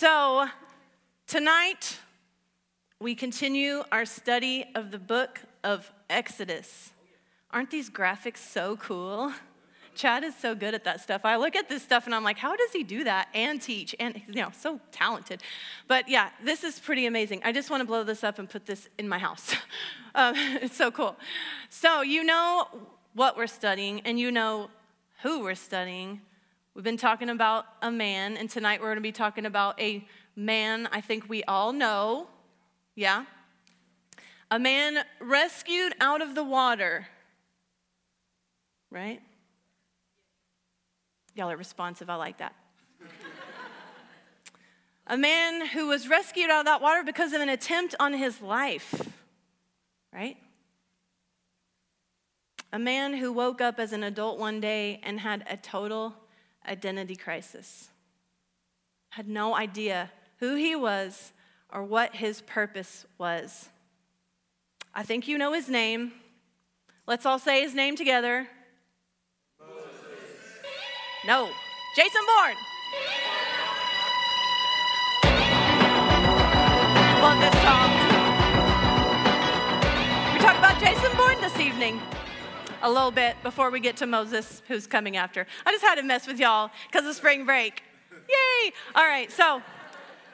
So, tonight we continue our study of the book of Exodus. Aren't these graphics so cool? Chad is so good at that stuff. I look at this stuff and I'm like, how does he do that and teach? And, you know, so talented. But yeah, this is pretty amazing. I just want to blow this up and put this in my house. um, it's so cool. So, you know what we're studying and you know who we're studying. We've been talking about a man, and tonight we're going to be talking about a man I think we all know. Yeah? A man rescued out of the water. Right? Y'all are responsive. I like that. a man who was rescued out of that water because of an attempt on his life, right? A man who woke up as an adult one day and had a total identity crisis, had no idea who he was or what his purpose was. I think you know his name. Let's all say his name together. No. Jason Bourne. Love this song. We talk about Jason Bourne this evening a little bit before we get to Moses, who's coming after. I just had to mess with y'all because of spring break. Yay! All right, so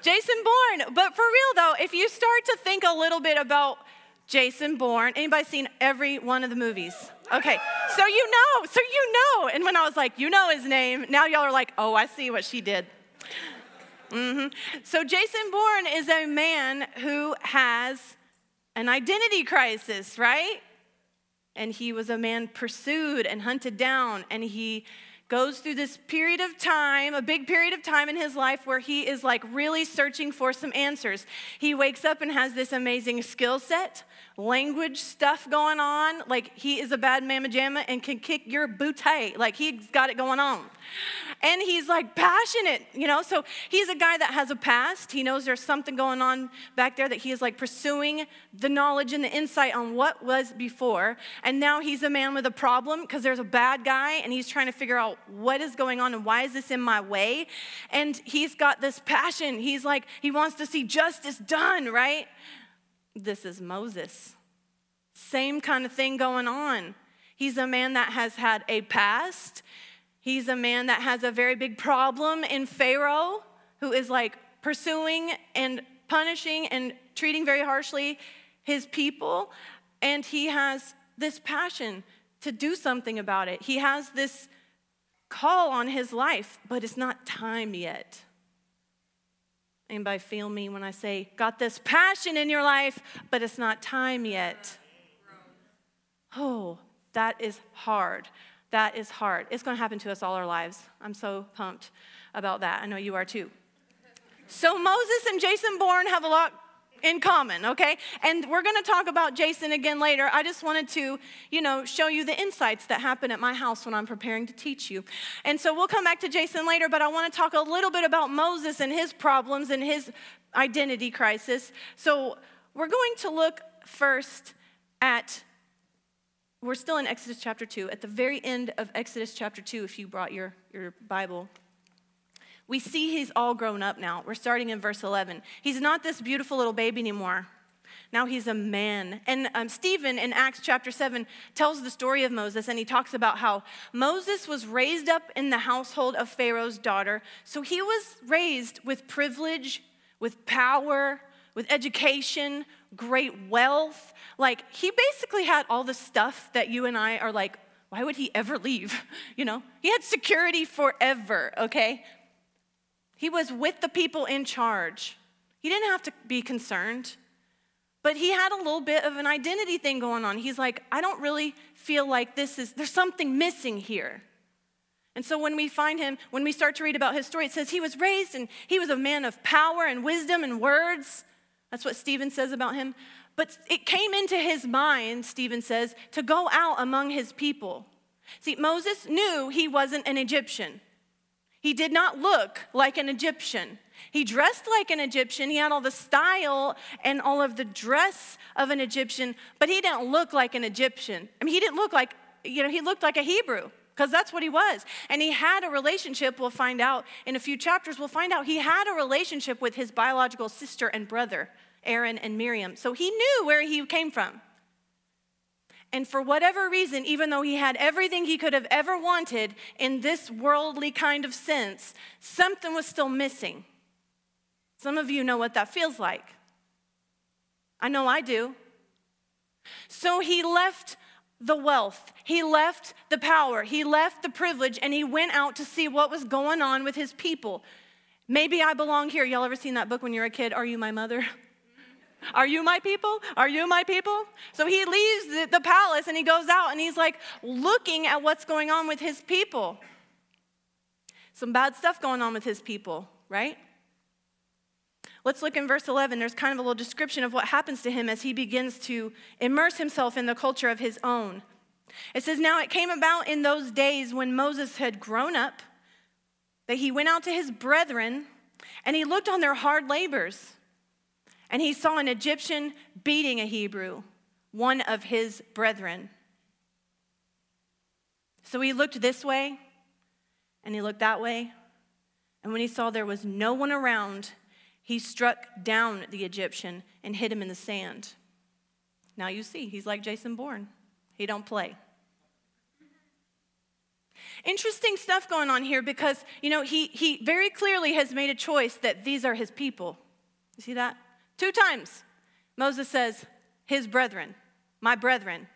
Jason Bourne. But for real though, if you start to think a little bit about Jason Bourne. Anybody seen every one of the movies? Okay, so you know, so you know. And when I was like, you know his name, now y'all are like, oh, I see what she did. Mm-hmm. So Jason Bourne is a man who has an identity crisis, right? And he was a man pursued and hunted down, and he goes through this period of time, a big period of time in his life where he is like really searching for some answers. He wakes up and has this amazing skill set language stuff going on. Like he is a bad mama jamma and can kick your booty. Like he's got it going on. And he's like passionate, you know? So he's a guy that has a past. He knows there's something going on back there that he is like pursuing the knowledge and the insight on what was before. And now he's a man with a problem because there's a bad guy and he's trying to figure out what is going on and why is this in my way? And he's got this passion. He's like, he wants to see justice done, right? This is Moses. Same kind of thing going on. He's a man that has had a past. He's a man that has a very big problem in Pharaoh, who is like pursuing and punishing and treating very harshly his people. And he has this passion to do something about it. He has this call on his life, but it's not time yet. Anybody feel me when I say, got this passion in your life, but it's not time yet? Oh, that is hard. That is hard. It's going to happen to us all our lives. I'm so pumped about that. I know you are too. So, Moses and Jason Bourne have a lot in common, okay? And we're gonna talk about Jason again later. I just wanted to, you know, show you the insights that happen at my house when I'm preparing to teach you. And so we'll come back to Jason later, but I wanna talk a little bit about Moses and his problems and his identity crisis. So we're going to look first at we're still in Exodus chapter 2. At the very end of Exodus chapter 2, if you brought your, your Bible, we see he's all grown up now. We're starting in verse 11. He's not this beautiful little baby anymore. Now he's a man. And um, Stephen in Acts chapter 7 tells the story of Moses, and he talks about how Moses was raised up in the household of Pharaoh's daughter. So he was raised with privilege, with power, with education, great wealth. Like he basically had all the stuff that you and I are like, why would he ever leave? You know, he had security forever, okay? He was with the people in charge. He didn't have to be concerned, but he had a little bit of an identity thing going on. He's like, I don't really feel like this is, there's something missing here. And so when we find him, when we start to read about his story, it says he was raised and he was a man of power and wisdom and words. That's what Stephen says about him. But it came into his mind, Stephen says, to go out among his people. See, Moses knew he wasn't an Egyptian. He did not look like an Egyptian. He dressed like an Egyptian. He had all the style and all of the dress of an Egyptian, but he didn't look like an Egyptian. I mean, he didn't look like, you know, he looked like a Hebrew, because that's what he was. And he had a relationship, we'll find out in a few chapters, we'll find out he had a relationship with his biological sister and brother, Aaron and Miriam. So he knew where he came from. And for whatever reason, even though he had everything he could have ever wanted in this worldly kind of sense, something was still missing. Some of you know what that feels like. I know I do. So he left the wealth, he left the power, he left the privilege, and he went out to see what was going on with his people. Maybe I belong here. Y'all ever seen that book when you're a kid? Are you my mother? Are you my people? Are you my people? So he leaves the, the, palace and he goes out and he's like looking at what's going on with his people. Some bad stuff going on with his people, right? Let's look in verse 11. There's kind of a little description of what happens to him as he begins to immerse himself in the culture of his own. It says, Now it came about in those days when Moses had grown up that he went out to his brethren and he looked on their hard labors. And he saw an Egyptian beating a Hebrew, one of his brethren. So he looked this way and he looked that way. And when he saw there was no one around, he struck down the Egyptian and hit him in the sand. Now you see, he's like Jason Bourne. He don't play. Interesting stuff going on here because, you know, he, he very clearly has made a choice that these are his people. You see that? Two times, Moses says, his brethren, my brethren.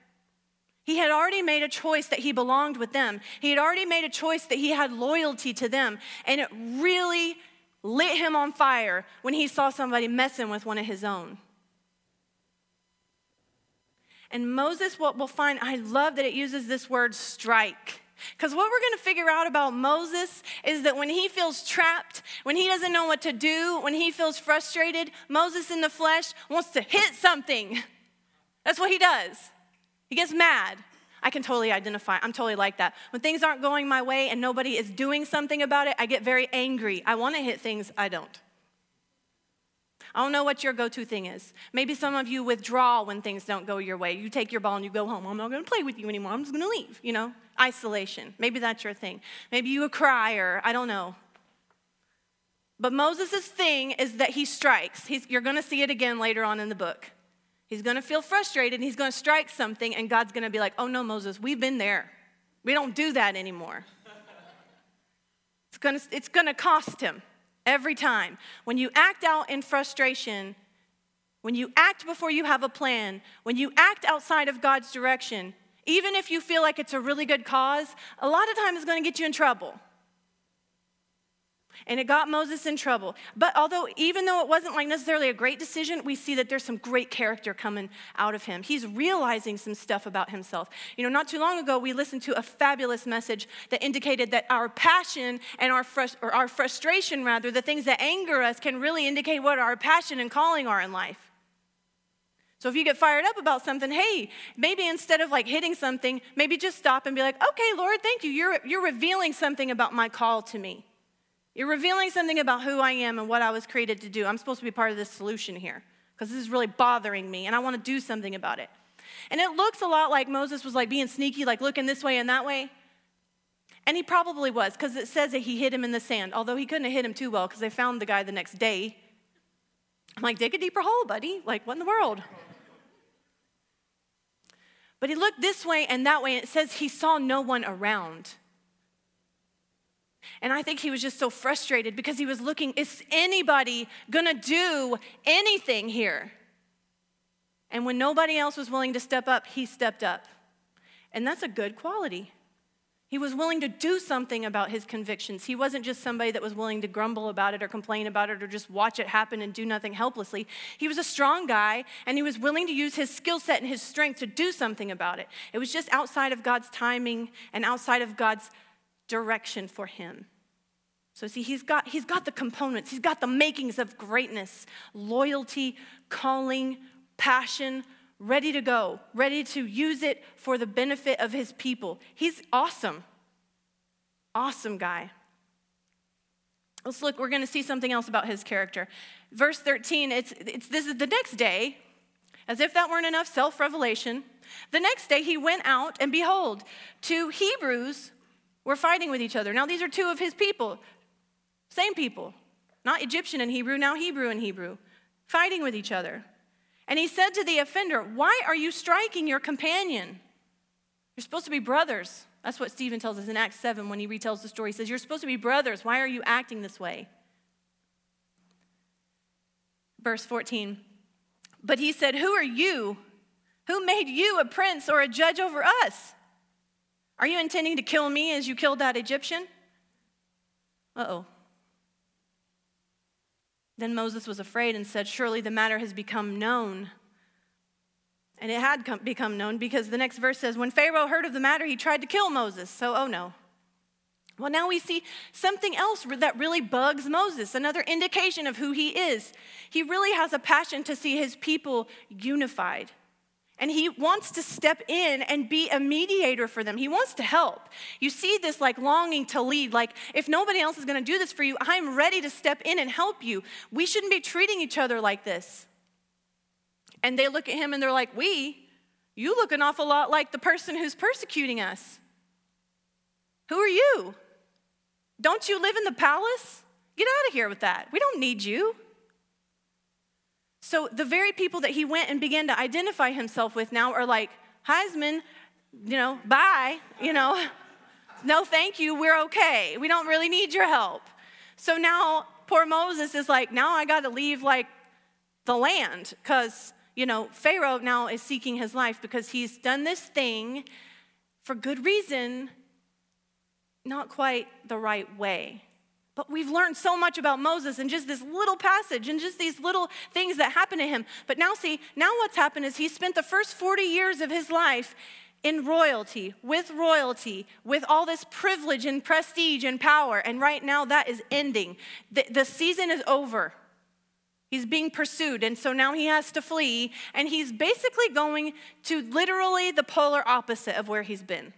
He had already made a choice that he belonged with them. He had already made a choice that he had loyalty to them. And it really lit him on fire when he saw somebody messing with one of his own. And Moses, what we'll find, I love that it uses this word strike. Because what we're going to figure out about Moses is that when he feels trapped, when he doesn't know what to do, when he feels frustrated, Moses in the flesh wants to hit something. That's what he does. He gets mad. I can totally identify. I'm totally like that. When things aren't going my way and nobody is doing something about it, I get very angry. I want to hit things, I don't. I don't know what your go to thing is. Maybe some of you withdraw when things don't go your way. You take your ball and you go home. I'm not going to play with you anymore. I'm just going to leave, you know? Isolation. Maybe that's your thing. Maybe you a crier. I don't know. But Moses' thing is that he strikes. He's, you're going to see it again later on in the book. He's going to feel frustrated and he's going to strike something, and God's going to be like, oh no, Moses, we've been there. We don't do that anymore. It's going to, it's going to cost him every time. When you act out in frustration, when you act before you have a plan, when you act outside of God's direction, even if you feel like it's a really good cause, a lot of times it's going to get you in trouble and it got Moses in trouble. But although, even though it wasn't like necessarily a great decision, we see that there's some great character coming out of him. He's realizing some stuff about himself. You know, not too long ago, we listened to a fabulous message that indicated that our passion and our, frust- or our frustration, rather, the things that anger us, can really indicate what our passion and calling are in life. So if you get fired up about something, hey, maybe instead of like hitting something, maybe just stop and be like, okay, Lord, thank you. You're, you're revealing something about my call to me. You're revealing something about who I am and what I was created to do. I'm supposed to be part of this solution here because this is really bothering me and I want to do something about it. And it looks a lot like Moses was like being sneaky, like looking this way and that way. And he probably was because it says that he hit him in the sand, although he couldn't have hit him too well because they found the guy the next day. I'm like, dig a deeper hole, buddy. Like, what in the world? But he looked this way and that way, and it says he saw no one around. And I think he was just so frustrated because he was looking, is anybody gonna do anything here? And when nobody else was willing to step up, he stepped up. And that's a good quality. He was willing to do something about his convictions. He wasn't just somebody that was willing to grumble about it or complain about it or just watch it happen and do nothing helplessly. He was a strong guy and he was willing to use his skill set and his strength to do something about it. It was just outside of God's timing and outside of God's direction for him. So, see, he's got, he's got the components, he's got the makings of greatness loyalty, calling, passion, ready to go, ready to use it for the benefit of his people. He's awesome. Awesome guy. Let's look, we're going to see something else about his character. Verse 13, it's, it's, this is the next day, as if that weren't enough self revelation. The next day he went out, and behold, two Hebrews were fighting with each other. Now, these are two of his people, same people, not Egyptian and Hebrew, now Hebrew and Hebrew, fighting with each other. And he said to the offender, Why are you striking your companion? You're supposed to be brothers. That's what Stephen tells us in Acts 7 when he retells the story. He says, You're supposed to be brothers. Why are you acting this way? Verse 14. But he said, Who are you? Who made you a prince or a judge over us? Are you intending to kill me as you killed that Egyptian? Uh oh. Then Moses was afraid and said, Surely the matter has become known. And it had come, become known because the next verse says, When Pharaoh heard of the matter, he tried to kill Moses. So, oh no. Well, now we see something else that really bugs Moses, another indication of who he is. He really has a passion to see his people unified. And he wants to step in and be a mediator for them. He wants to help. You see this like longing to lead, like, if nobody else is to do this for you, I'm ready to step in and help you. We shouldn't be treating each other like this. And they look at him and they're like, We? You look an awful lot like the person who's persecuting us. Who are you? Don't you live in the palace? Get out of here with that. We don't need you. So the very people that he went and began to identify himself with now are like, Heisman, you know, bye, you know, no thank you, we're okay. We don't really need your help. So now poor Moses is like, now I got to leave like the land because, you know, Pharaoh now is seeking his life because he's done this thing for good reason, not quite the right way. But we've learned so much about Moses and just this little passage and just these little things that happen to him. But now, see, now what's happened is he spent the first 40 years of his life in royalty, with royalty, with all this privilege and prestige and power. And right now that is ending. The, the season is over. He's being pursued, and so now he has to flee, and he's basically going to literally the polar opposite of where he's been.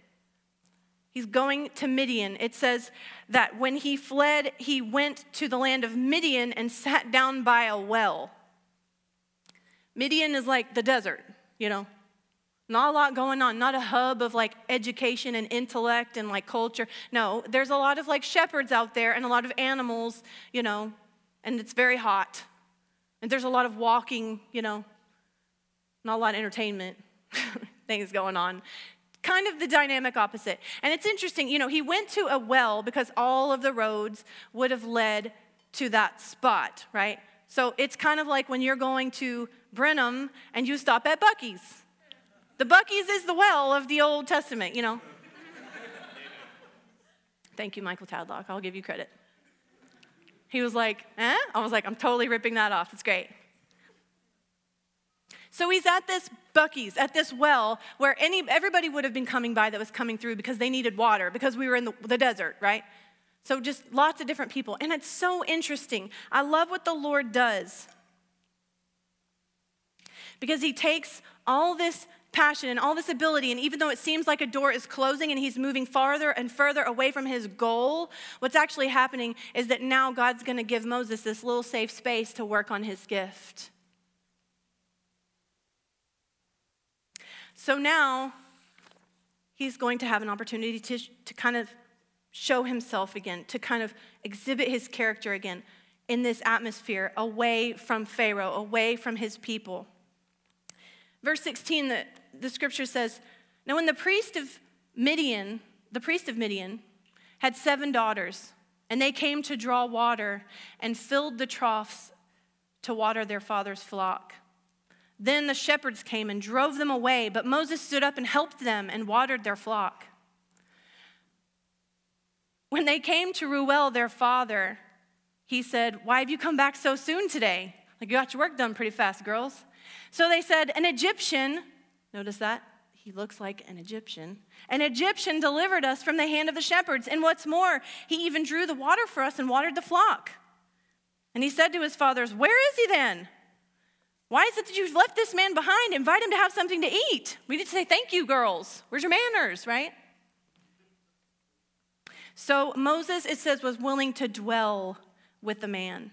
He's going to Midian. It says that when he fled, he went to the land of Midian and sat down by a well. Midian is like the desert, you know, not a lot going on, not a hub of like education and intellect and like culture. No, there's a lot of like shepherds out there and a lot of animals, you know, and it's very hot. And there's a lot of walking, you know, not a lot of entertainment things going on kind of the dynamic opposite. And it's interesting, you know, he went to a well because all of the roads would have led to that spot, right? So it's kind of like when you're going to Brenham and you stop at Buc-ee's. The Buc-ee's is the well of the Old Testament, you know. Thank you, Michael Tadlock. I'll give you credit. He was like, eh? I was like, I'm totally ripping that off. It's great. So he's at this Buc-ee's, at this well, where any, everybody would have been coming by that was coming through because they needed water, because we were in the, the desert, right? So just lots of different people. And it's so interesting. I love what the Lord does. Because he takes all this passion and all this ability, and even though it seems like a door is closing and he's moving farther and further away from his goal, what's actually happening is that now God's gonna give Moses this little safe space to work on his gift. So now he's going to have an opportunity to, to kind of show himself again, to kind of exhibit his character again in this atmosphere away from Pharaoh, away from his people. Verse 16, the, the scripture says, Now when the priest of Midian, the priest of Midian, had seven daughters, and they came to draw water and filled the troughs to water their father's flock. Then the shepherds came and drove them away, but Moses stood up and helped them and watered their flock. When they came to Reuel, their father, he said, Why have you come back so soon today? Like, you got your work done pretty fast, girls. So they said, An Egyptian, notice that? He looks like an Egyptian. An Egyptian delivered us from the hand of the shepherds. And what's more, he even drew the water for us and watered the flock. And he said to his fathers, Where is he then? Why is it that you've left this man behind? Invite him to have something to eat. We need to say, Thank you, girls. Where's your manners, right? So Moses, it says, was willing to dwell with the man.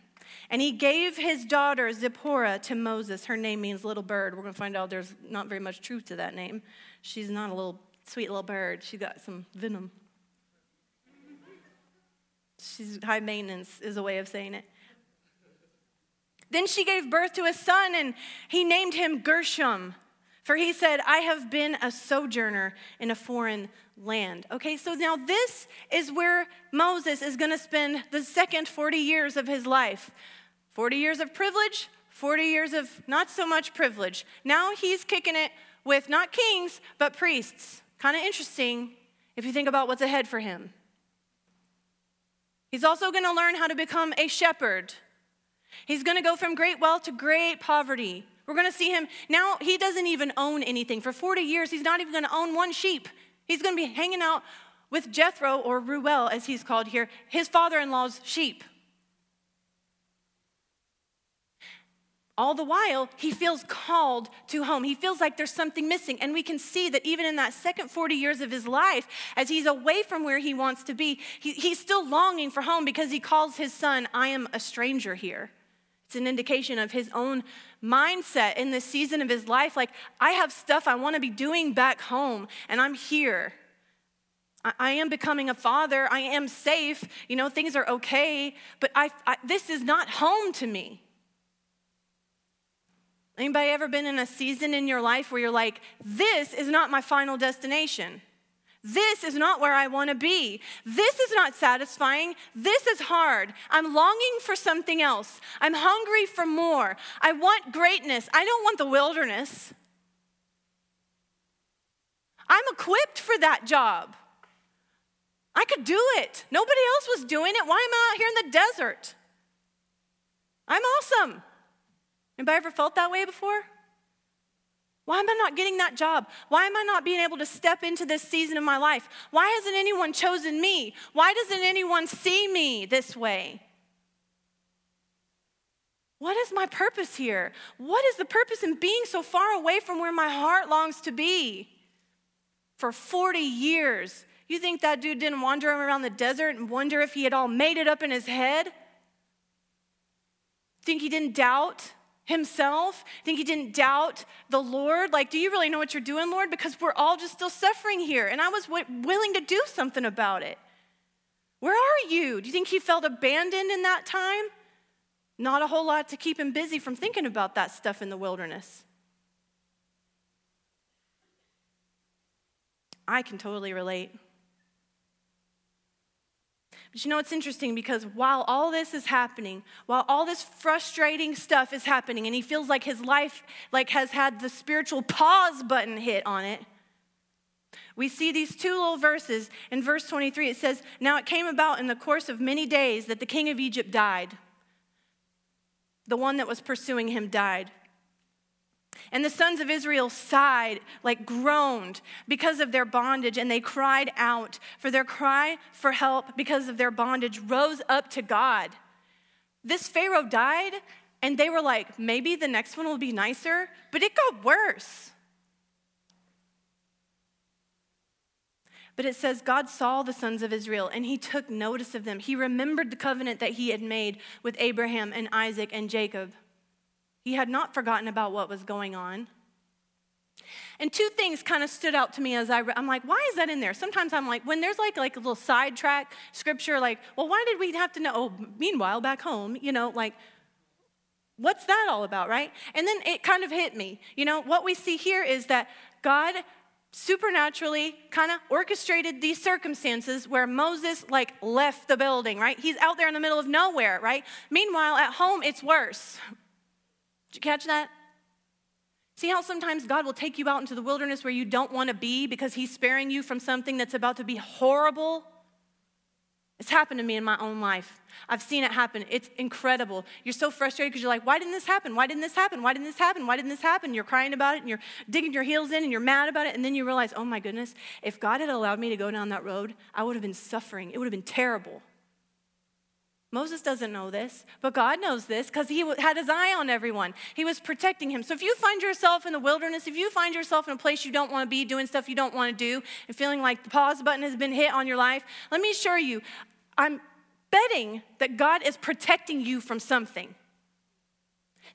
And he gave his daughter Zipporah to Moses. Her name means little bird. We're going to find out there's not very much truth to that name. She's not a little sweet little bird, she got some venom. She's high maintenance, is a way of saying it. Then she gave birth to a son, and he named him Gershom. For he said, I have been a sojourner in a foreign land. Okay, so now this is where Moses is going to spend the second 40 years of his life 40 years of privilege, 40 years of not so much privilege. Now he's kicking it with not kings, but priests. Kind of interesting if you think about what's ahead for him. He's also going to learn how to become a shepherd. He's going to go from great wealth to great poverty. We're going to see him now, he doesn't even own anything. For 40 years, he's not even going to own one sheep. He's going to be hanging out with Jethro, or Reuel, as he's called here, his father in law's sheep. All the while, he feels called to home. He feels like there's something missing. And we can see that even in that second 40 years of his life, as he's away from where he wants to be, he, he's still longing for home because he calls his son, I am a stranger here. It's an indication of his own mindset in this season of his life. Like, I have stuff I want to be doing back home, and I'm here. I, I am becoming a father. I am safe. You know, things are okay, but I, I, this is not home to me. Anybody ever been in a season in your life where you're like, this is not my final destination? This is not where I want to be. This is not satisfying. This is hard. I'm longing for something else. I'm hungry for more. I want greatness. I don't want the wilderness. I'm equipped for that job. I could do it. Nobody else was doing it. Why am I out here in the desert? I'm awesome. Anybody ever felt that way before? Why am I not getting that job? Why am I not being able to step into this season of my life? Why hasn't anyone chosen me? Why doesn't anyone see me this way? What is my purpose here? What is the purpose in being so far away from where my heart longs to be? For 40 years. You think that dude didn't wander around the desert and wonder if he had all made it up in his head? Think he didn't doubt? Himself? Think he didn't doubt the Lord? Like, do you really know what you're doing, Lord? Because we're all just still suffering here. And I was w- willing to do something about it. Where are you? Do you think he felt abandoned in that time? Not a whole lot to keep him busy from thinking about that stuff in the wilderness. I can totally relate. But you know, it's interesting because while all this is happening, while all this frustrating stuff is happening, and he feels like his life like has had the spiritual pause button hit on it, we see these two little verses. In verse 23, it says, Now it came about in the course of many days that the king of Egypt died. The one that was pursuing him died. And the sons of Israel sighed, like groaned, because of their bondage, and they cried out. For their cry for help because of their bondage rose up to God. This Pharaoh died, and they were like, maybe the next one will be nicer, but it got worse. But it says, God saw the sons of Israel and he took notice of them. He remembered the covenant that he had made with Abraham and Isaac and Jacob. He had not forgotten about what was going on. And two things kind of stood out to me as I I'm like, why is that in there? Sometimes I'm like, when there's like like a little sidetrack scripture, like, well, why did we have to know? Oh, meanwhile, back home, you know, like, what's that all about, right? And then it kind of hit me. You know, what we see here is that God supernaturally kind of orchestrated these circumstances where Moses like left the building, right? He's out there in the middle of nowhere, right? Meanwhile, at home, it's worse, did you catch that? See how sometimes God will take you out into the wilderness where you don't want to be because He's sparing you from something that's about to be horrible? It's happened to me in my own life. I've seen it happen. It's incredible. You're so frustrated because you're like, why didn't this happen? Why didn't this happen? Why didn't this happen? Why didn't this happen? You're crying about it and you're digging your heels in and you're mad about it. And then you realize, oh my goodness, if God had allowed me to go down that road, I would have been suffering. It would have been terrible. Moses doesn't know this, but God knows this because he had his eye on everyone. He was protecting him. So if you find yourself in the wilderness, if you find yourself in a place you don't want to be, doing stuff you don't want to do, and feeling like the pause button has been hit on your life, let me assure you, I'm betting that God is protecting you from something.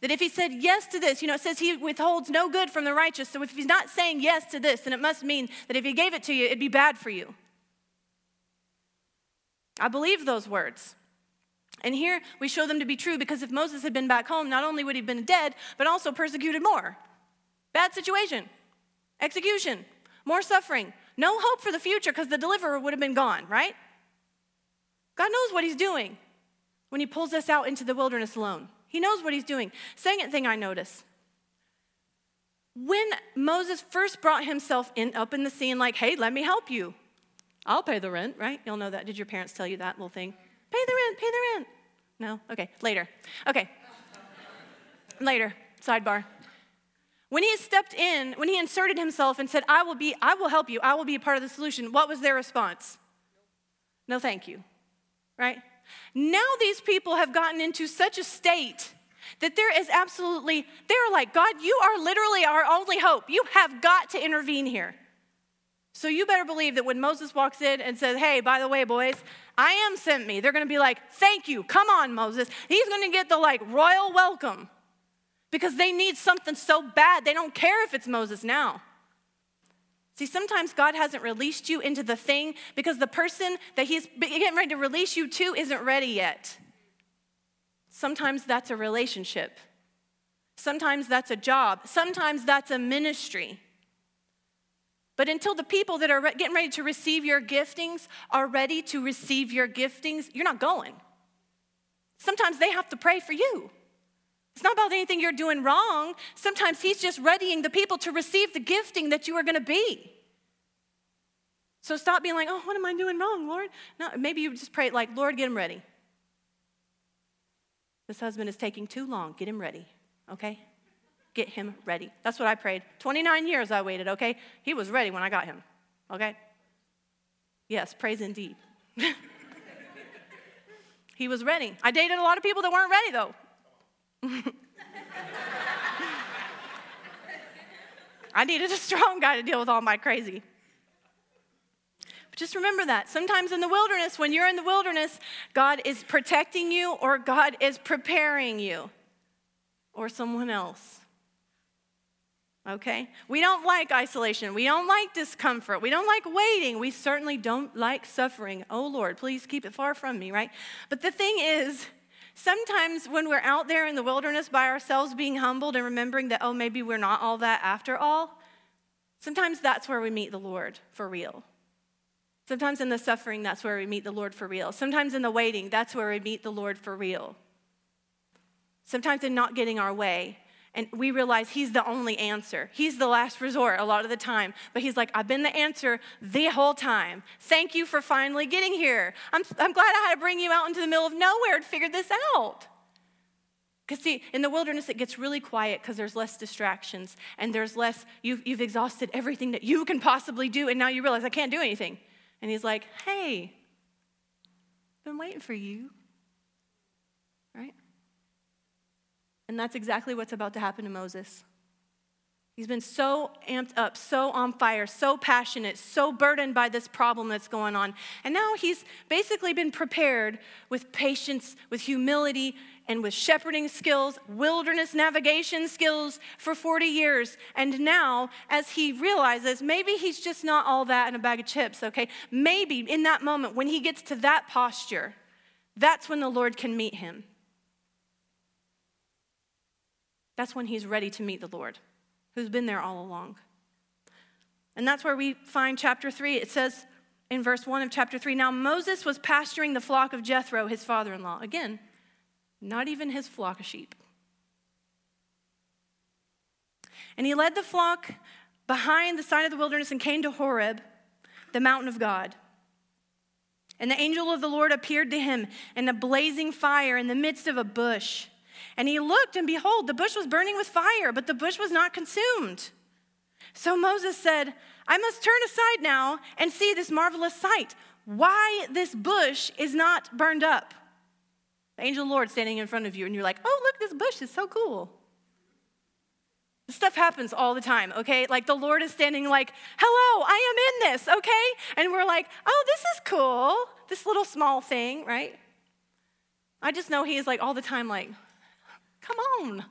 That if he said yes to this, you know, it says he withholds no good from the righteous. So if he's not saying yes to this, then it must mean that if he gave it to you, it'd be bad for you. I believe those words. And here we show them to be true because if Moses had been back home, not only would he have been dead, but also persecuted more. Bad situation, execution, more suffering, no hope for the future because the deliverer would have been gone, right? God knows what he's doing when he pulls us out into the wilderness alone. He knows what he's doing. Second thing I notice when Moses first brought himself in up in the scene, like, hey, let me help you. I'll pay the rent, right? You'll know that. Did your parents tell you that little thing? Pay the rent, pay the rent. No? Okay, later. Okay. later, sidebar. When he stepped in, when he inserted himself and said, I will be, I will help you, I will be a part of the solution, what was their response? No, thank you. Right? Now these people have gotten into such a state that there is absolutely, they're like, God, you are literally our only hope. You have got to intervene here. So you better believe that when Moses walks in and says, Hey, by the way, boys, I am sent me, they're gonna be like, Thank you, come on, Moses. He's gonna get the like royal welcome because they need something so bad, they don't care if it's Moses now. See, sometimes God hasn't released you into the thing because the person that He's getting ready to release you to isn't ready yet. Sometimes that's a relationship. Sometimes that's a job. Sometimes that's a ministry. But until the people that are re- getting ready to receive your giftings are ready to receive your giftings, you're not going. Sometimes they have to pray for you. It's not about anything you're doing wrong. Sometimes He's just readying the people to receive the gifting that you are going to be. So stop being like, oh, what am I doing wrong, Lord? No, maybe you just pray like, Lord, get him ready. This husband is taking too long. Get him ready, okay? Get him ready. That's what I prayed. 29 years I waited, okay? He was ready when I got him, okay? Yes, praise indeed. he was ready. I dated a lot of people that weren't ready, though. I needed a strong guy to deal with all my crazy. But just remember that. Sometimes in the wilderness, when you're in the wilderness, God is protecting you or God is preparing you or someone else. Okay? We don't like isolation. We don't like discomfort. We don't like waiting. We certainly don't like suffering. Oh Lord, please keep it far from me, right? But the thing is, Sometimes when we're out there in the wilderness by ourselves, being humbled and remembering that, oh, maybe we're not all that after all, sometimes that's where we meet the Lord for real. Sometimes in the suffering, that's where we meet the Lord for real. Sometimes in the waiting, that's where we meet the Lord for real. Sometimes in not getting our way, and we realize he's the only answer. He's the last resort a lot of the time. But he's like, I've been the answer the whole time. Thank you for finally getting here. I'm, I'm glad I had to bring you out into the middle of nowhere to figure this out. Because, see, in the wilderness, it gets really quiet because there's less distractions and there's less, you've, you've exhausted everything that you can possibly do, and now you realize I can't do anything. And he's like, hey, been waiting for you. Right? And that's exactly what's about to happen to Moses. He's been so amped up, so on fire, so passionate, so burdened by this problem that's going on. And now he's basically been prepared with patience, with humility, and with shepherding skills, wilderness navigation skills for 40 years. And now, as he realizes maybe he's just not all that in a bag of chips, okay? Maybe in that moment, when he gets to that posture, that's when the Lord can meet him. That's when he's ready to meet the Lord, who's been there all along. And that's where we find chapter 3. It says in verse 1 of chapter 3 Now Moses was pasturing the flock of Jethro, his father in law. Again, not even his flock of sheep. And he led the flock behind the side of the wilderness and came to Horeb, the mountain of God. And the angel of the Lord appeared to him in a blazing fire in the midst of a bush. And he looked, and behold, the bush was burning with fire, but the bush was not consumed. So Moses said, I must turn aside now and see this marvelous sight, why this bush is not burned up. The angel of the Lord standing in front of you, and you're like, oh, look, this bush is so cool. This stuff happens all the time, okay? Like the Lord is standing, like, hello, I am in this, okay? And we're like, oh, this is cool, this little small thing, right? I just know He is like all the time, like, Come on.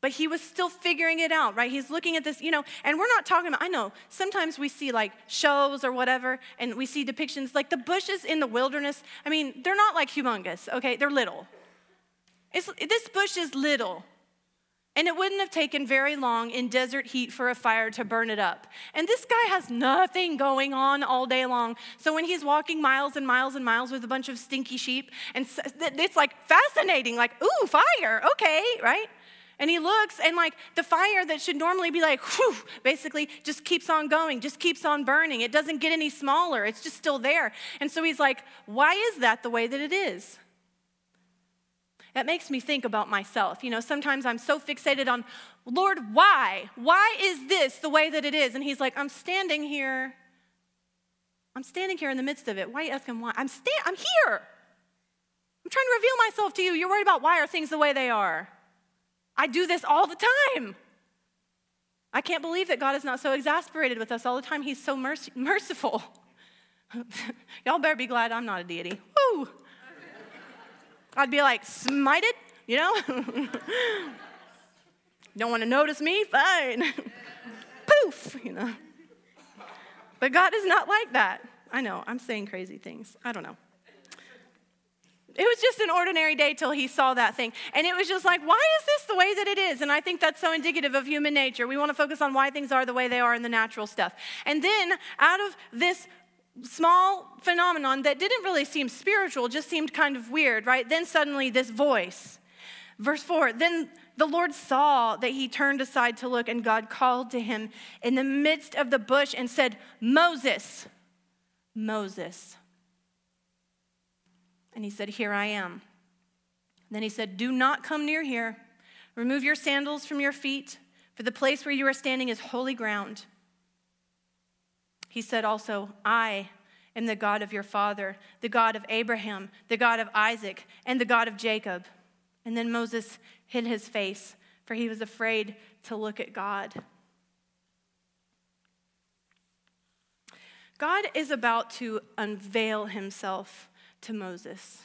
But he was still figuring it out, right? He's looking at this, you know, and we're not talking about, I know, sometimes we see like shows or whatever, and we see depictions like the bushes in the wilderness. I mean, they're not like humongous, okay? They're little. It's, this bush is little. And it wouldn't have taken very long in desert heat for a fire to burn it up. And this guy has nothing going on all day long. So when he's walking miles and miles and miles with a bunch of stinky sheep, and it's like fascinating, like, ooh, fire, okay, right? And he looks, and like the fire that should normally be like, whew, basically just keeps on going, just keeps on burning. It doesn't get any smaller, it's just still there. And so he's like, why is that the way that it is? That makes me think about myself. You know, sometimes I'm so fixated on, Lord, why? Why is this the way that it is? And He's like, I'm standing here. I'm standing here in the midst of it. Why are you asking why? I'm, sta- I'm here. I'm trying to reveal myself to you. You're worried about why are things the way they are. I do this all the time. I can't believe that God is not so exasperated with us all the time. He's so merc- merciful. Y'all better be glad I'm not a deity. Woo! I'd be like, smited, you know? Don't want to notice me? Fine. Poof, you know. But God is not like that. I know, I'm saying crazy things. I don't know. It was just an ordinary day till he saw that thing. And it was just like, why is this the way that it is? And I think that's so indicative of human nature. We want to focus on why things are the way they are in the natural stuff. And then out of this small phenomenon that didn't really seem spiritual, just seemed kind of weird, right? Then suddenly this voice. Verse 4 Then the Lord saw that he turned aside to look, and God called to him in the midst of the bush and said, Moses, Moses. And he said, Here I am. Then he said, Do not come near here. Remove your sandals from your feet, for the place where you are standing is holy ground. He said also, I am the God of your father, the God of Abraham, the God of Isaac, and the God of Jacob. And then Moses hid his face, for he was afraid to look at God. God is about to unveil himself to Moses.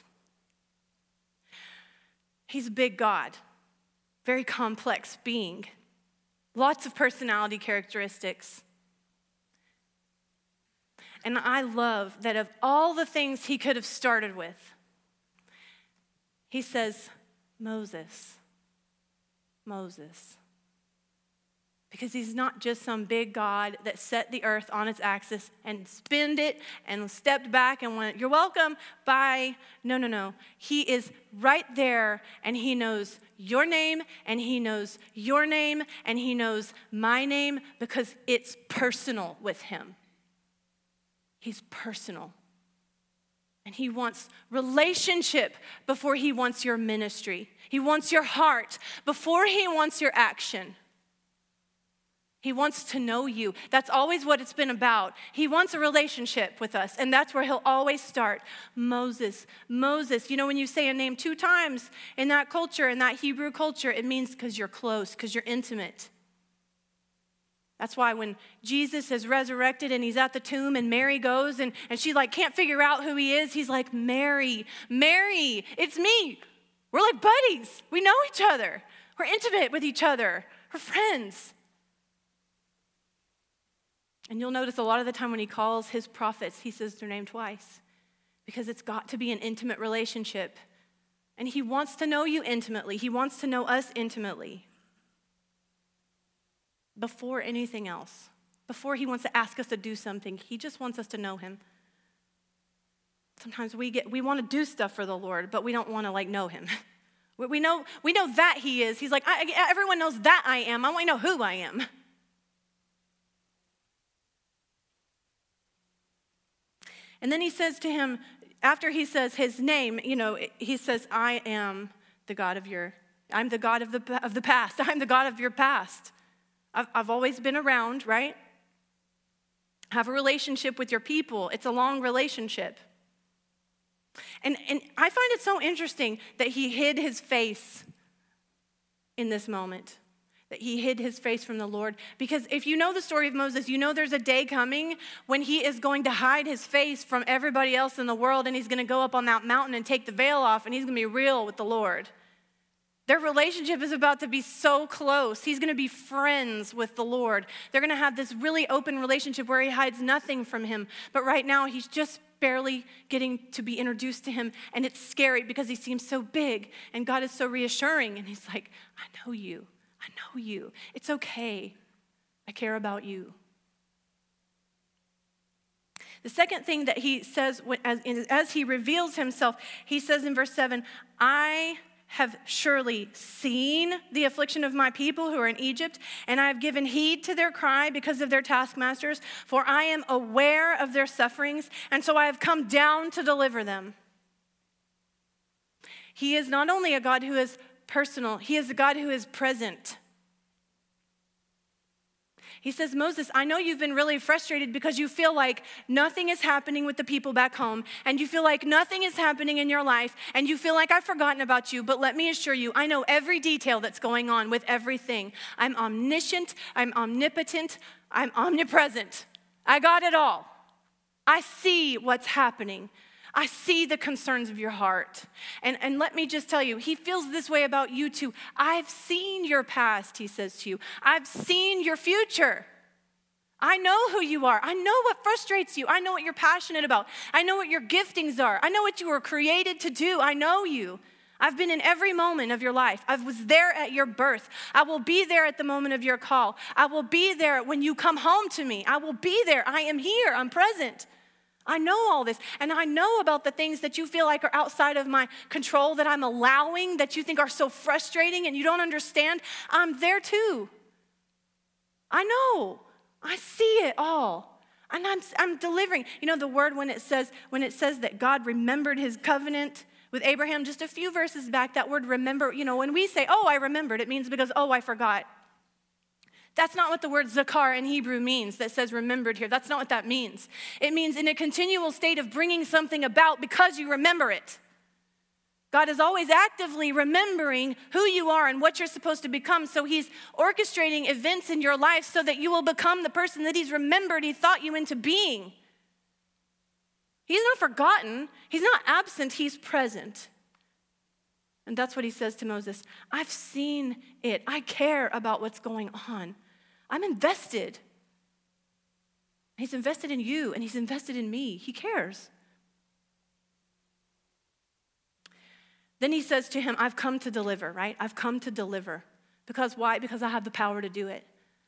He's a big God, very complex being, lots of personality characteristics. And I love that of all the things he could have started with, he says, Moses, Moses. Because he's not just some big God that set the earth on its axis and spinned it and stepped back and went, You're welcome, bye. No, no, no. He is right there and he knows your name and he knows your name and he knows my name because it's personal with him. He's personal. And he wants relationship before he wants your ministry. He wants your heart before he wants your action. He wants to know you. That's always what it's been about. He wants a relationship with us, and that's where he'll always start. Moses, Moses. You know, when you say a name two times in that culture, in that Hebrew culture, it means because you're close, because you're intimate. That's why when Jesus is resurrected and he's at the tomb and Mary goes and, and she like can't figure out who he is, he's like, Mary, Mary, it's me. We're like buddies. We know each other. We're intimate with each other. We're friends. And you'll notice a lot of the time when he calls his prophets, he says their name twice because it's got to be an intimate relationship. And he wants to know you intimately, he wants to know us intimately before anything else. Before he wants to ask us to do something, he just wants us to know him. Sometimes we get we want to do stuff for the Lord, but we don't want to like know him. We know we know that he is. He's like I, everyone knows that I am. I want to know who I am. And then he says to him, after he says his name, you know, he says, I am the God of your, I'm the God of the, of the past. I'm the God of your past. I've, I've always been around, right? Have a relationship with your people. It's a long relationship. And, and I find it so interesting that he hid his face in this moment, that he hid his face from the Lord. Because if you know the story of Moses, you know there's a day coming when he is going to hide his face from everybody else in the world and he's going to go up on that mountain and take the veil off and he's going to be real with the Lord. Their relationship is about to be so close. He's going to be friends with the Lord. They're going to have this really open relationship where he hides nothing from him. But right now, he's just barely getting to be introduced to him. And it's scary because he seems so big. And God is so reassuring. And he's like, I know you. I know you. It's okay. I care about you. The second thing that he says as, he reveals himself, he says in verse 7 I have surely seen the affliction of my people who are in Egypt, and I have given heed to their cry because of their taskmasters, for I am aware of their sufferings, and so I have come down to deliver them. He is not only a God who is personal, He is a God who is present. He says, Moses, I know you've been really frustrated because you feel like nothing is happening with the people back home, and you feel like nothing is happening in your life, and you feel like I've forgotten about you. But let me assure you, I know every detail that's going on with everything. I'm omniscient, I'm omnipotent, I'm omnipresent. I got it all. I see what's happening. I see the concerns of your heart. And, and let me just tell you, he feels this way about you too. I've seen your past, he says to you. I've seen your future. I know who you are. I know what frustrates you. I know what you're passionate about. I know what your giftings are. I know what you were created to do. I know you. I've been in every moment of your life. I was there at your birth. I will be there at the moment of your call. I will be there when you come home to me. I will be there. I am here. I'm present. I know all this. And I know about the things that you feel like are outside of my control, that I'm allowing, that you think are so frustrating and you don't understand. I'm there too. I know. I see it all. And I'm, I'm delivering. You know, the word when it says, when it says that God remembered his covenant with Abraham, just a few verses back, that word remember, you know, when we say, oh, I remembered, it means because, oh, I forgot. That's not what the word zakar in Hebrew means that says remembered here. That's not what that means. It means in a continual state of bringing something about because you remember it. God is always actively remembering who you are and what you're supposed to become. So He's orchestrating events in your life so that you will become the person that He's remembered, He thought you into being. He's not forgotten, He's not absent, He's present. And that's what He says to Moses I've seen it, I care about what's going on. I'm invested. He's invested in you and he's invested in me. He cares. Then he says to him, I've come to deliver, right? I've come to deliver. Because why? Because I have the power to do it.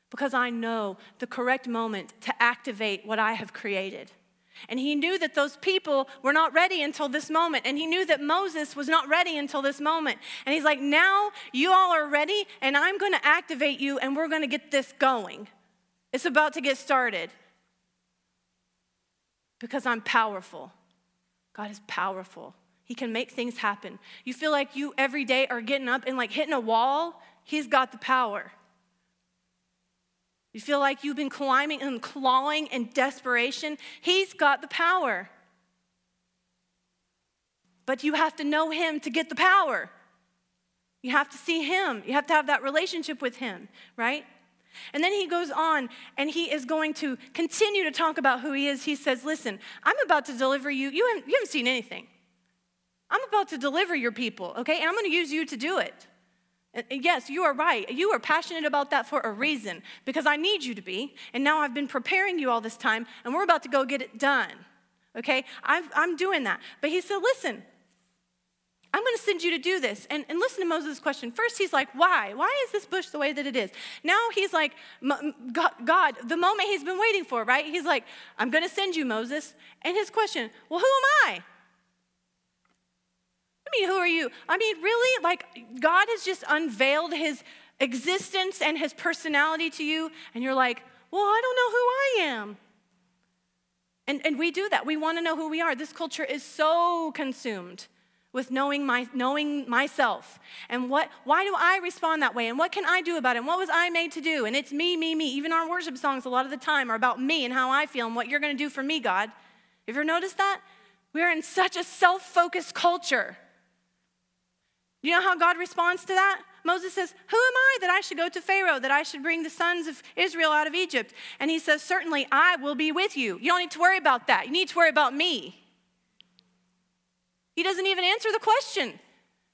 Because I know the correct moment to activate what I have created. And he knew that those people were not ready until this moment. And he knew that Moses was not ready until this moment. And he's like, now you all are ready, and I'm going to activate you, and we're going to get this going. It's about to get started. Because I'm powerful. God is powerful. He can make things happen. You feel like you every day are getting up and like hitting a wall, He's got the power. You feel like you've been climbing and clawing in desperation. He's got the power. But you have to know Him to get the power. You have to see Him. You have to have that relationship with Him, right? And then he goes on and he is going to continue to talk about who he is. He says, Listen, I'm about to deliver you. You haven't, you haven't seen anything. I'm about to deliver your people, okay? And I'm going to use you to do it. Yes, you are right. You are passionate about that for a reason because I need you to be. And now I've been preparing you all this time and we're about to go get it done. Okay? i am doing that. But he said, listen, I'm going to send you to do this. And, and listen to Moses' question. First, he's like, why? Why is this bush the way that it is? Now he's like, God, God, the moment he's been waiting for, right? He's like, I'm going to send you, Moses. And his question, well, who am I? I mean, who are you? I mean, really? Like, God has just unveiled his existence and his personality to you, and you're like, well, I don't know who I am. And, and we do that. We want to know who we are. This culture is so consumed with knowing, my, knowing myself and what, why do I respond that way and what can I do about it and what was I made to do? And it's me, me, me. Even our worship songs a lot of the time are about me and how I feel and what you're going to do for me, God. Have you ever noticed that? We're in such a self focused culture. You know how God responds to that? Moses says, Who am I that I should go to Pharaoh, that I should bring the sons of Israel out of Egypt? And he says, Certainly I will be with you. You don't need to worry about that. You need to worry about me. He doesn't even answer the question.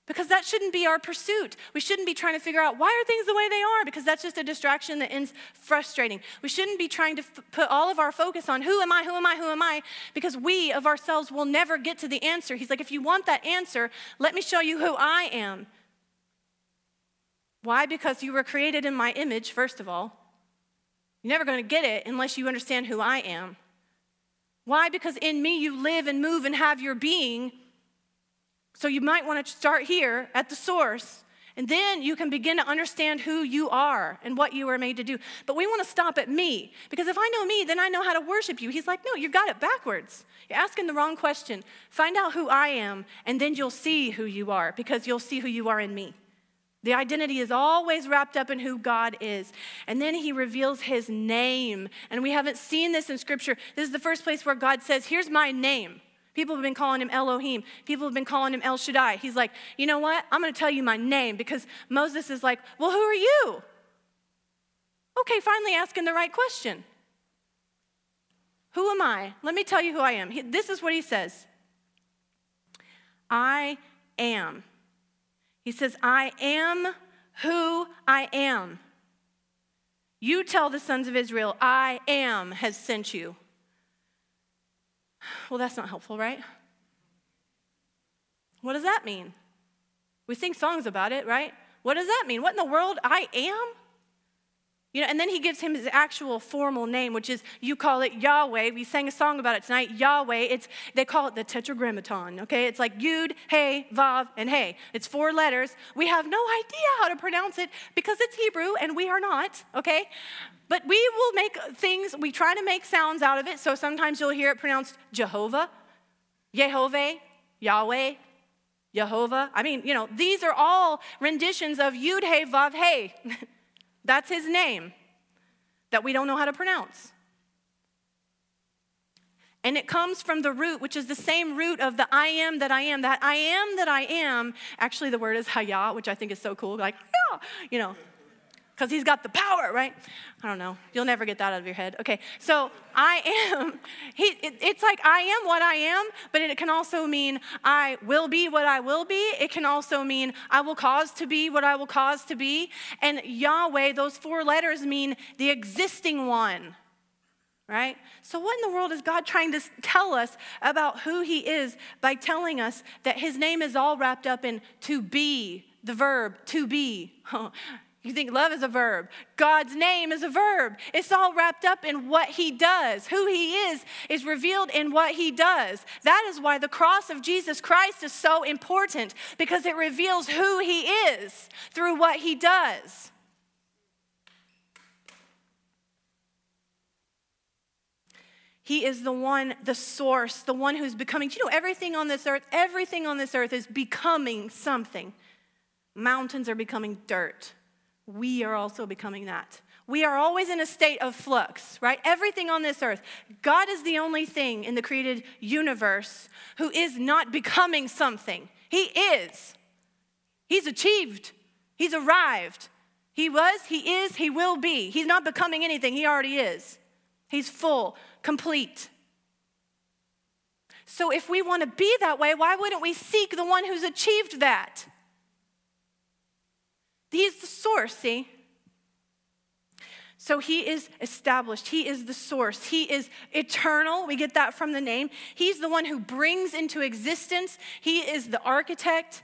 Because that shouldn't be our pursuit. We shouldn't be trying to figure out why are things the way they are because that's just a distraction that ends frustrating. We shouldn't be trying to f- put all of our focus on who am I, who am I, who am I because we of ourselves will never get to the answer. He's like if you want that answer, let me show you who I am. Why? Because you were created in my image, first of all. You're never going to get it unless you understand who I am. Why? Because in me you live and move and have your being. So you might want to start here at the source, and then you can begin to understand who you are and what you are made to do. But we want to stop at me, because if I know me, then I know how to worship you. He's like, no, you got it backwards. You're asking the wrong question. Find out who I am, and then you'll see who you are, because you'll see who you are in me. The identity is always wrapped up in who God is. And then he reveals his name. And we haven't seen this in scripture. This is the first place where God says, Here's my name. People have been calling him Elohim. People have been calling him El Shaddai. He's like, You know what? I'm going to tell you my name because Moses is like, Well, who are you? Okay, finally asking the right question. Who am I? Let me tell you who I am. He, this is what he says I am. He says, I am who I am. You tell the sons of Israel, I am has sent you. Well, that's not helpful, right? What does that mean? We sing songs about it, right? What does that mean? What in the world? I am? You know, and then he gives him his actual formal name, which is you call it Yahweh. We sang a song about it tonight. Yahweh. It's they call it the Tetragrammaton. Okay, it's like Yud, Hey, Vav, and Hey. It's four letters. We have no idea how to pronounce it because it's Hebrew and we are not. Okay, but we will make things. We try to make sounds out of it. So sometimes you'll hear it pronounced Jehovah, Yehovah, Yahweh, Jehovah. I mean, you know, these are all renditions of Yud, Hey, Vav, Hey. That's his name that we don't know how to pronounce. And it comes from the root, which is the same root of the I am that I am. That I am that I am. Actually, the word is haya, which I think is so cool. Like, yeah, you know, because he's got the power, right? I don't know. You'll never get that out of your head. Okay, so I am, he, it, it's like I am what I am, but it can also mean I will be what I will be. It can also mean I will cause to be what I will cause to be. And Yahweh, those four letters mean the existing one, right? So, what in the world is God trying to tell us about who he is by telling us that his name is all wrapped up in to be, the verb to be? You think love is a verb. God's name is a verb. It's all wrapped up in what he does. Who he is is revealed in what he does. That is why the cross of Jesus Christ is so important because it reveals who he is through what he does. He is the one, the source, the one who's becoming. Do You know, everything on this earth, everything on this earth is becoming something. Mountains are becoming dirt we are also becoming that. We are always in a state of flux, right? Everything on this earth. God is the only thing in the created universe who is not becoming something. He is. He's achieved. He's arrived. He was, he is, he will be. He's not becoming anything. He already is. He's full, complete. So if we want to be that way, why wouldn't we seek the one who's achieved that? He's the source, see? So he is established. He is the source. He is eternal. We get that from the name. He's the one who brings into existence. He is the architect.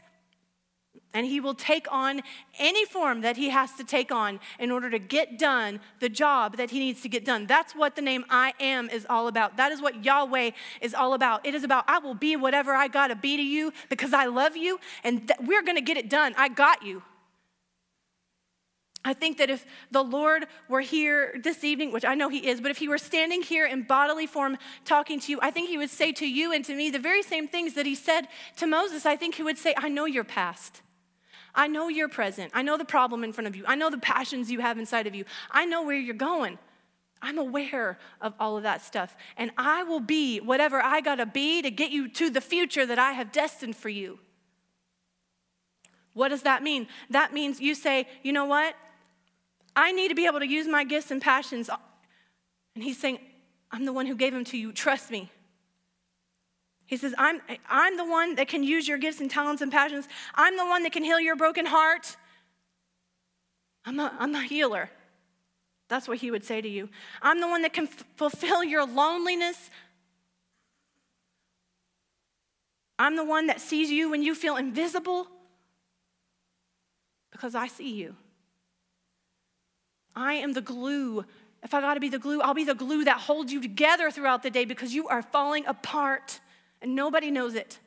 And he will take on any form that he has to take on in order to get done the job that he needs to get done. That's what the name I am is all about. That is what Yahweh is all about. It is about, I will be whatever I got to be to you because I love you and th- we're going to get it done. I got you. I think that if the Lord were here this evening, which I know He is, but if He were standing here in bodily form talking to you, I think He would say to you and to me the very same things that He said to Moses. I think He would say, I know your past. I know your present. I know the problem in front of you. I know the passions you have inside of you. I know where you're going. I'm aware of all of that stuff. And I will be whatever I got to be to get you to the future that I have destined for you. What does that mean? That means you say, you know what? I need to be able to use my gifts and passions. And he's saying, I'm the one who gave them to you. Trust me. He says, I'm, I'm the one that can use your gifts and talents and passions. I'm the one that can heal your broken heart. I'm the, I'm the healer. That's what he would say to you. I'm the one that can f- fulfill your loneliness. I'm the one that sees you when you feel invisible because I see you. I am the glue. If I got to be the glue, I'll be the glue that holds you together throughout the day because you are falling apart and nobody knows it.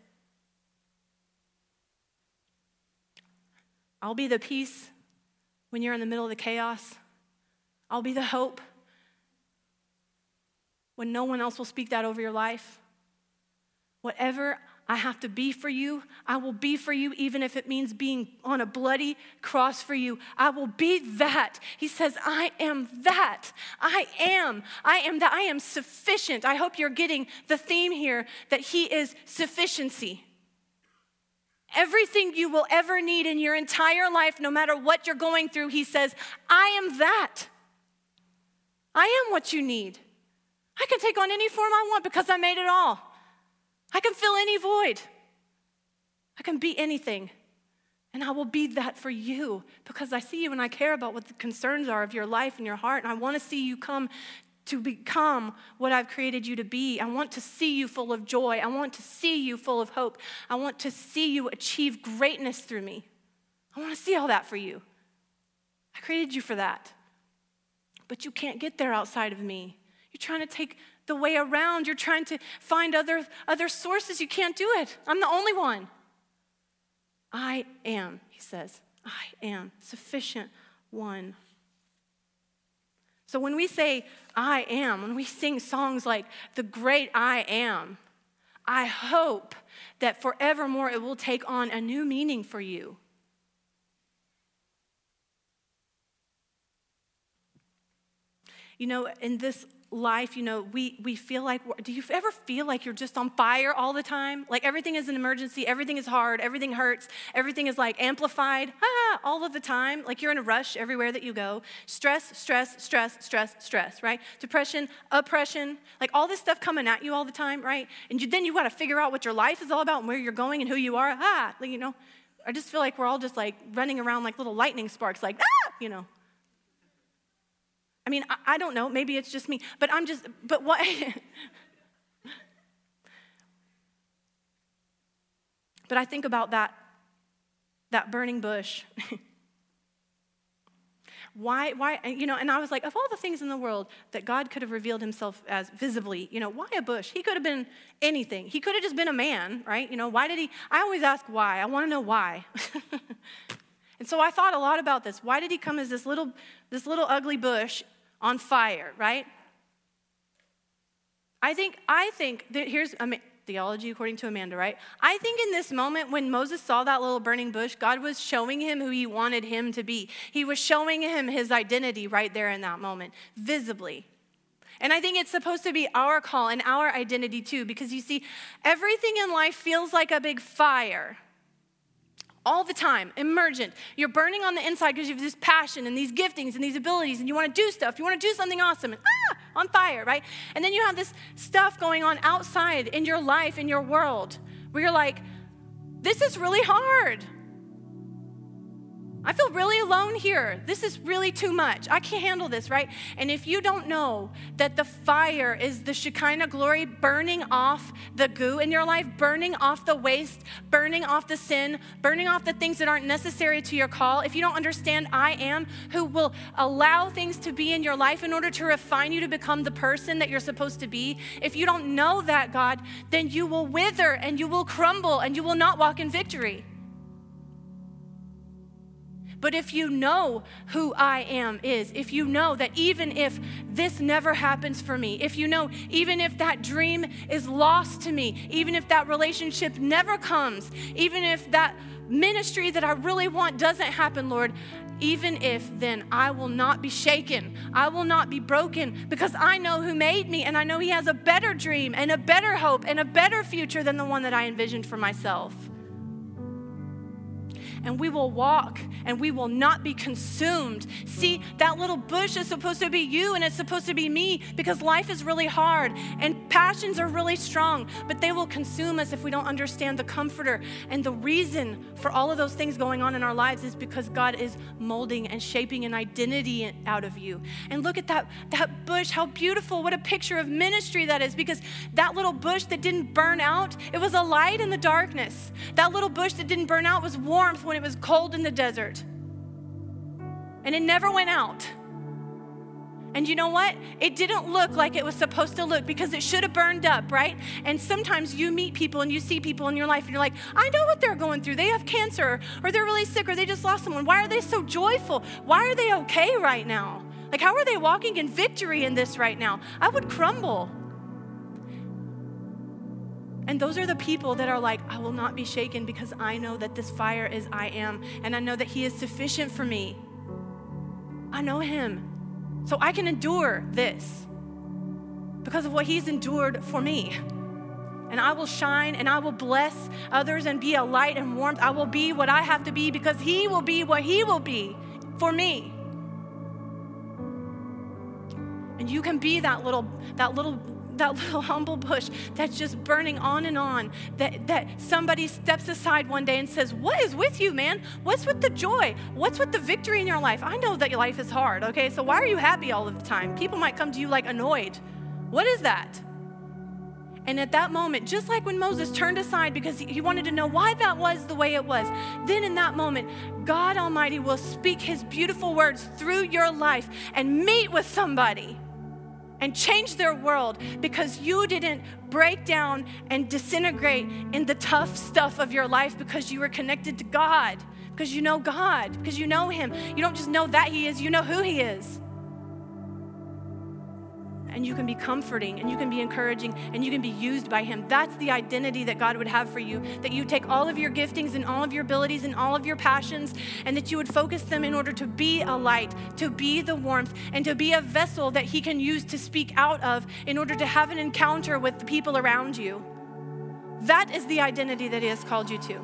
I'll be the peace when you're in the middle of the chaos. I'll be the hope when no one else will speak that over your life. Whatever I have to be for you, I will be for you, even if it means being on a bloody cross for you. I will be that. He says, I am that. I am. I am that. I am sufficient. I hope you're getting the theme here that He is sufficiency. Everything you will ever need in your entire life, no matter what you're going through, He says, I am that. I am what you need. I can take on any form I want because I made it all. I can fill any void. I can be anything. And I will be that for you because I see you and I care about what the concerns are of your life and your heart. And I want to see you come to become what I've created you to be. I want to see you full of joy. I want to see you full of hope. I want to see you achieve greatness through me. I want to see all that for you. I created you for that. But you can't get there outside of me. You're trying to take the way around. You're trying to find other, other sources. You can't do it. I'm the only one. I am, he says. I am sufficient one. So when we say I am, when we sing songs like the great I am, I hope that forevermore it will take on a new meaning for you. You know, in this life, you know, we, we feel like, do you ever feel like you're just on fire all the time? Like everything is an emergency, everything is hard, everything hurts, everything is like amplified ah, all of the time. Like you're in a rush everywhere that you go. Stress, stress, stress, stress, stress, right? Depression, oppression, like all this stuff coming at you all the time, right? And you, then you got to figure out what your life is all about and where you're going and who you are. Ah, like, you know, I just feel like we're all just like running around like little lightning sparks, like, ah, you know. I mean, I, I don't know, maybe it's just me, but I'm just, but what? but I think about that, that burning bush. why, why, you know, and I was like, of all the things in the world that God could have revealed himself as visibly, you know, why a bush? He could have been anything. He could have just been a man, right? You know, why did he? I always ask why. I want to know why. and so I thought a lot about this. Why did he come as this little, this little ugly bush on fire, right? I think, I think that here's mean, theology according to Amanda, right? I think in this moment when Moses saw that little burning bush, God was showing him who he wanted him to be. He was showing him his identity right there in that moment, visibly. And I think it's supposed to be our call and our identity too, because you see, everything in life feels like a big fire all the time, emergent. You're burning on the inside because you have this passion and these giftings and these abilities, and you want to do stuff. You want to do something awesome, and ah, on fire, right? And then you have this stuff going on outside in your life, in your world, where you're like, this is really hard. I feel really alone here. This is really too much. I can't handle this, right? And if you don't know that the fire is the Shekinah glory burning off the goo in your life, burning off the waste, burning off the sin, burning off the things that aren't necessary to your call, if you don't understand I am who will allow things to be in your life in order to refine you to become the person that you're supposed to be, if you don't know that, God, then you will wither and you will crumble and you will not walk in victory. But if you know who I am is, if you know that even if this never happens for me, if you know even if that dream is lost to me, even if that relationship never comes, even if that ministry that I really want doesn't happen, Lord, even if then I will not be shaken, I will not be broken because I know who made me and I know He has a better dream and a better hope and a better future than the one that I envisioned for myself and we will walk and we will not be consumed. See, that little bush is supposed to be you and it's supposed to be me because life is really hard and passions are really strong, but they will consume us if we don't understand the comforter. And the reason for all of those things going on in our lives is because God is molding and shaping an identity out of you. And look at that, that bush, how beautiful. What a picture of ministry that is, because that little bush that didn't burn out, it was a light in the darkness. That little bush that didn't burn out was warmth when it was cold in the desert. And it never went out. And you know what? It didn't look like it was supposed to look because it should have burned up, right? And sometimes you meet people and you see people in your life and you're like, I know what they're going through. They have cancer or they're really sick or they just lost someone. Why are they so joyful? Why are they okay right now? Like, how are they walking in victory in this right now? I would crumble. And those are the people that are like, I will not be shaken because I know that this fire is I am, and I know that He is sufficient for me. I know Him. So I can endure this because of what He's endured for me. And I will shine and I will bless others and be a light and warmth. I will be what I have to be because He will be what He will be for me. And you can be that little, that little that little humble bush that's just burning on and on that, that somebody steps aside one day and says what is with you man? What's with the joy? What's with the victory in your life? I know that your life is hard okay? So why are you happy all of the time? People might come to you like annoyed. What is that? And at that moment, just like when Moses turned aside because he wanted to know why that was the way it was, then in that moment, God Almighty will speak his beautiful words through your life and meet with somebody and change their world because you didn't break down and disintegrate in the tough stuff of your life because you were connected to God, because you know God, because you know Him. You don't just know that He is, you know who He is and you can be comforting and you can be encouraging and you can be used by Him. That's the identity that God would have for you. That you take all of your giftings and all of your abilities and all of your passions and that you would focus them in order to be a light, to be the warmth, and to be a vessel that He can use to speak out of in order to have an encounter with the people around you. That is the identity that He has called you to.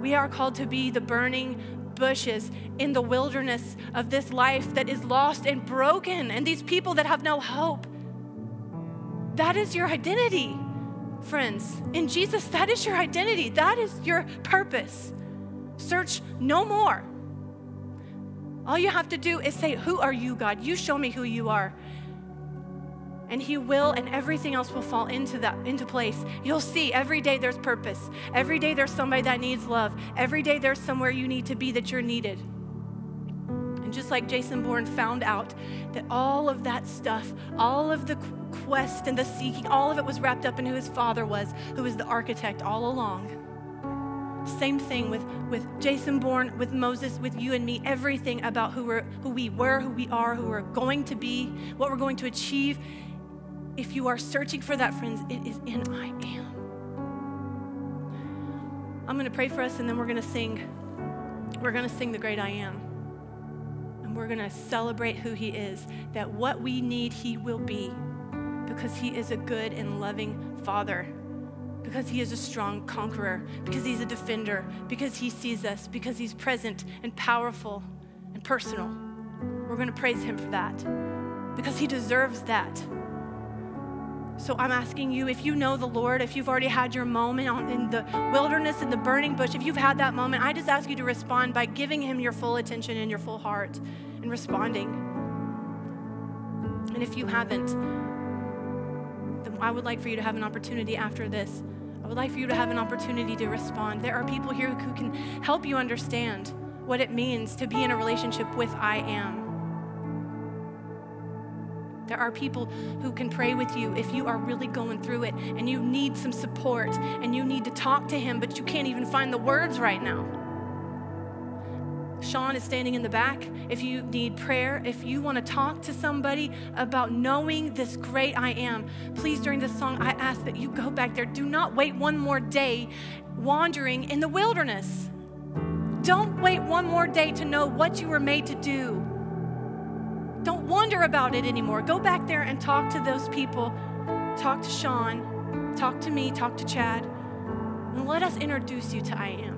We are called to be the burning bushes in the wilderness of this life that is lost and broken, and these people that have no hope. That is your identity, friends. In Jesus, that is your identity, that is your purpose. Search no more. All you have to do is say, Who are you, God? You show me who you are and he will and everything else will fall into that into place. You'll see every day there's purpose. Every day there's somebody that needs love. Every day there's somewhere you need to be that you're needed. And just like jason bourne found out that all of that stuff all of the quest and the seeking all of it was wrapped up in who his father was who was the architect all along. Same thing with, with Jason Bourne, with Moses, with you and me. Everything about who, we're, who we were, who we are, who we're going to be, what we're going to achieve if you are searching for that, friends, it is in I am. I'm going to pray for us and then we're going to sing. We're going to sing the great I am. And we're going to celebrate who he is, that what we need, he will be, because he is a good and loving father, because he is a strong conqueror, because he's a defender, because he sees us, because he's present and powerful and personal. We're going to praise him for that, because he deserves that. So I'm asking you if you know the Lord, if you've already had your moment in the wilderness, in the burning bush, if you've had that moment, I just ask you to respond by giving Him your full attention and your full heart and responding. And if you haven't, then I would like for you to have an opportunity after this. I would like for you to have an opportunity to respond. There are people here who can help you understand what it means to be in a relationship with I am. There are people who can pray with you if you are really going through it and you need some support and you need to talk to Him, but you can't even find the words right now. Sean is standing in the back. If you need prayer, if you want to talk to somebody about knowing this great I am, please during this song, I ask that you go back there. Do not wait one more day wandering in the wilderness. Don't wait one more day to know what you were made to do. Don't wonder about it anymore. Go back there and talk to those people. Talk to Sean, talk to me, talk to Chad, and let us introduce you to I am.